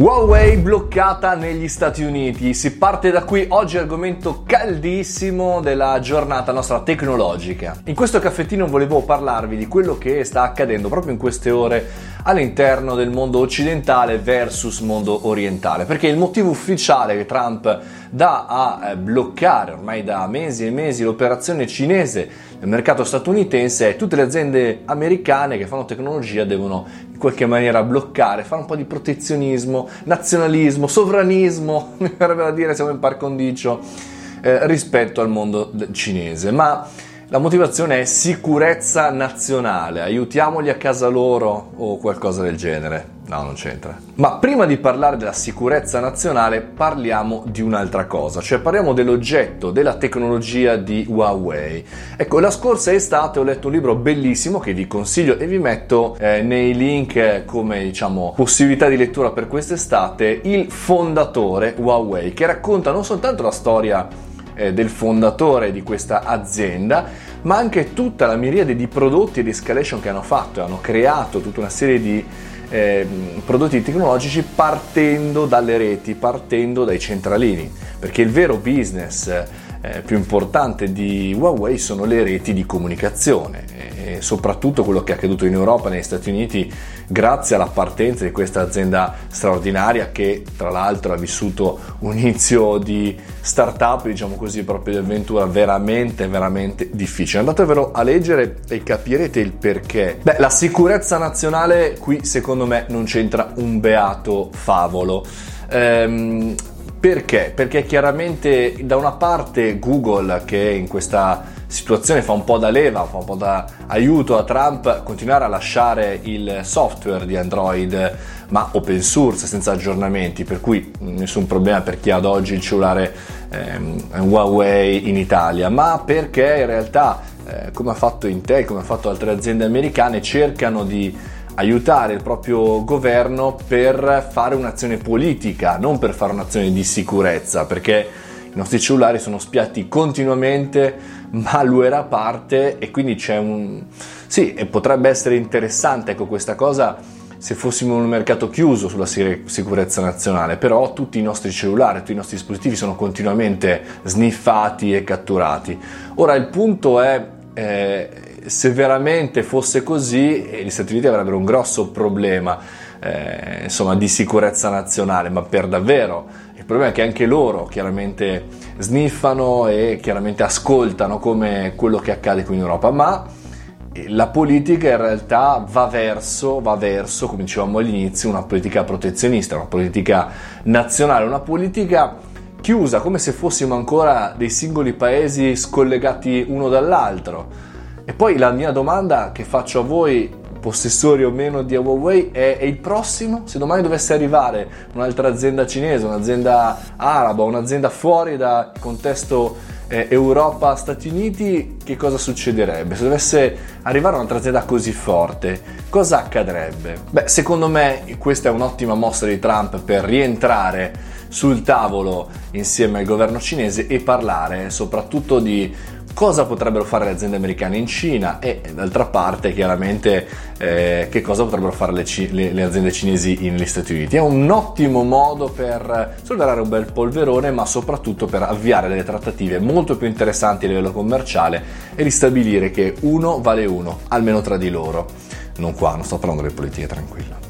Huawei bloccata negli Stati Uniti. Si parte da qui oggi argomento caldissimo della giornata nostra tecnologica. In questo caffettino volevo parlarvi di quello che sta accadendo proprio in queste ore all'interno del mondo occidentale versus mondo orientale, perché il motivo ufficiale che Trump dà a eh, bloccare ormai da mesi e mesi l'operazione cinese nel mercato statunitense è tutte le aziende americane che fanno tecnologia devono in qualche maniera bloccare, fare un po' di protezionismo, nazionalismo, sovranismo, mi verrebbe da dire siamo in par condicio eh, rispetto al mondo cinese, ma la motivazione è sicurezza nazionale, aiutiamoli a casa loro o qualcosa del genere. No, non c'entra. Ma prima di parlare della sicurezza nazionale parliamo di un'altra cosa, cioè parliamo dell'oggetto, della tecnologia di Huawei. Ecco, la scorsa estate ho letto un libro bellissimo che vi consiglio e vi metto eh, nei link come diciamo possibilità di lettura per quest'estate, Il fondatore Huawei, che racconta non soltanto la storia eh, del fondatore di questa azienda, ma anche tutta la miriade di prodotti e di escalation che hanno fatto, hanno creato tutta una serie di eh, prodotti tecnologici partendo dalle reti, partendo dai centralini, perché il vero business eh, più importante di Huawei sono le reti di comunicazione soprattutto quello che è accaduto in Europa negli Stati Uniti grazie alla partenza di questa azienda straordinaria che tra l'altro ha vissuto un inizio di startup, diciamo così, proprio di avventura veramente, veramente difficile. Andatevelo a leggere e capirete il perché. Beh, la sicurezza nazionale qui secondo me non c'entra un beato favolo. Ehm, perché? Perché chiaramente da una parte Google che in questa situazione fa un po' da leva, fa un po' da aiuto a Trump continuare a lasciare il software di Android ma open source senza aggiornamenti, per cui nessun problema per chi ad oggi il cellulare ehm, Huawei in Italia, ma perché in realtà eh, come ha fatto Intel, come ha fatto altre aziende americane, cercano di aiutare il proprio governo per fare un'azione politica, non per fare un'azione di sicurezza, perché nostri cellulari sono spiati continuamente, malware a parte e quindi c'è un... Sì, e potrebbe essere interessante ecco questa cosa se fossimo in un mercato chiuso sulla sicurezza nazionale, però tutti i nostri cellulari, tutti i nostri dispositivi sono continuamente sniffati e catturati. Ora il punto è eh, se veramente fosse così, gli Stati Uniti avrebbero un grosso problema eh, insomma, di sicurezza nazionale, ma per davvero. Problema è che anche loro chiaramente sniffano e chiaramente ascoltano come quello che accade qui in Europa, ma la politica in realtà va verso, va verso, come dicevamo all'inizio, una politica protezionista, una politica nazionale, una politica chiusa, come se fossimo ancora dei singoli paesi scollegati uno dall'altro. E poi la mia domanda che faccio a voi, possessori o meno di Huawei, è il prossimo? Se domani dovesse arrivare un'altra azienda cinese, un'azienda araba, un'azienda fuori dal contesto eh, Europa-Stati Uniti, che cosa succederebbe? Se dovesse arrivare un'altra azienda così forte, cosa accadrebbe? Beh, secondo me questa è un'ottima mossa di Trump per rientrare sul tavolo insieme al governo cinese e parlare soprattutto di cosa potrebbero fare le aziende americane in Cina e d'altra parte chiaramente eh, che cosa potrebbero fare le, le, le, aziende cinesi negli Stati Uniti. È un ottimo modo per sollevare un bel polverone ma soprattutto per avviare delle trattative molto più interessanti a livello commerciale e ristabilire che uno vale uno, almeno tra di loro. Non qua, non sto parlando delle politiche tranquilla.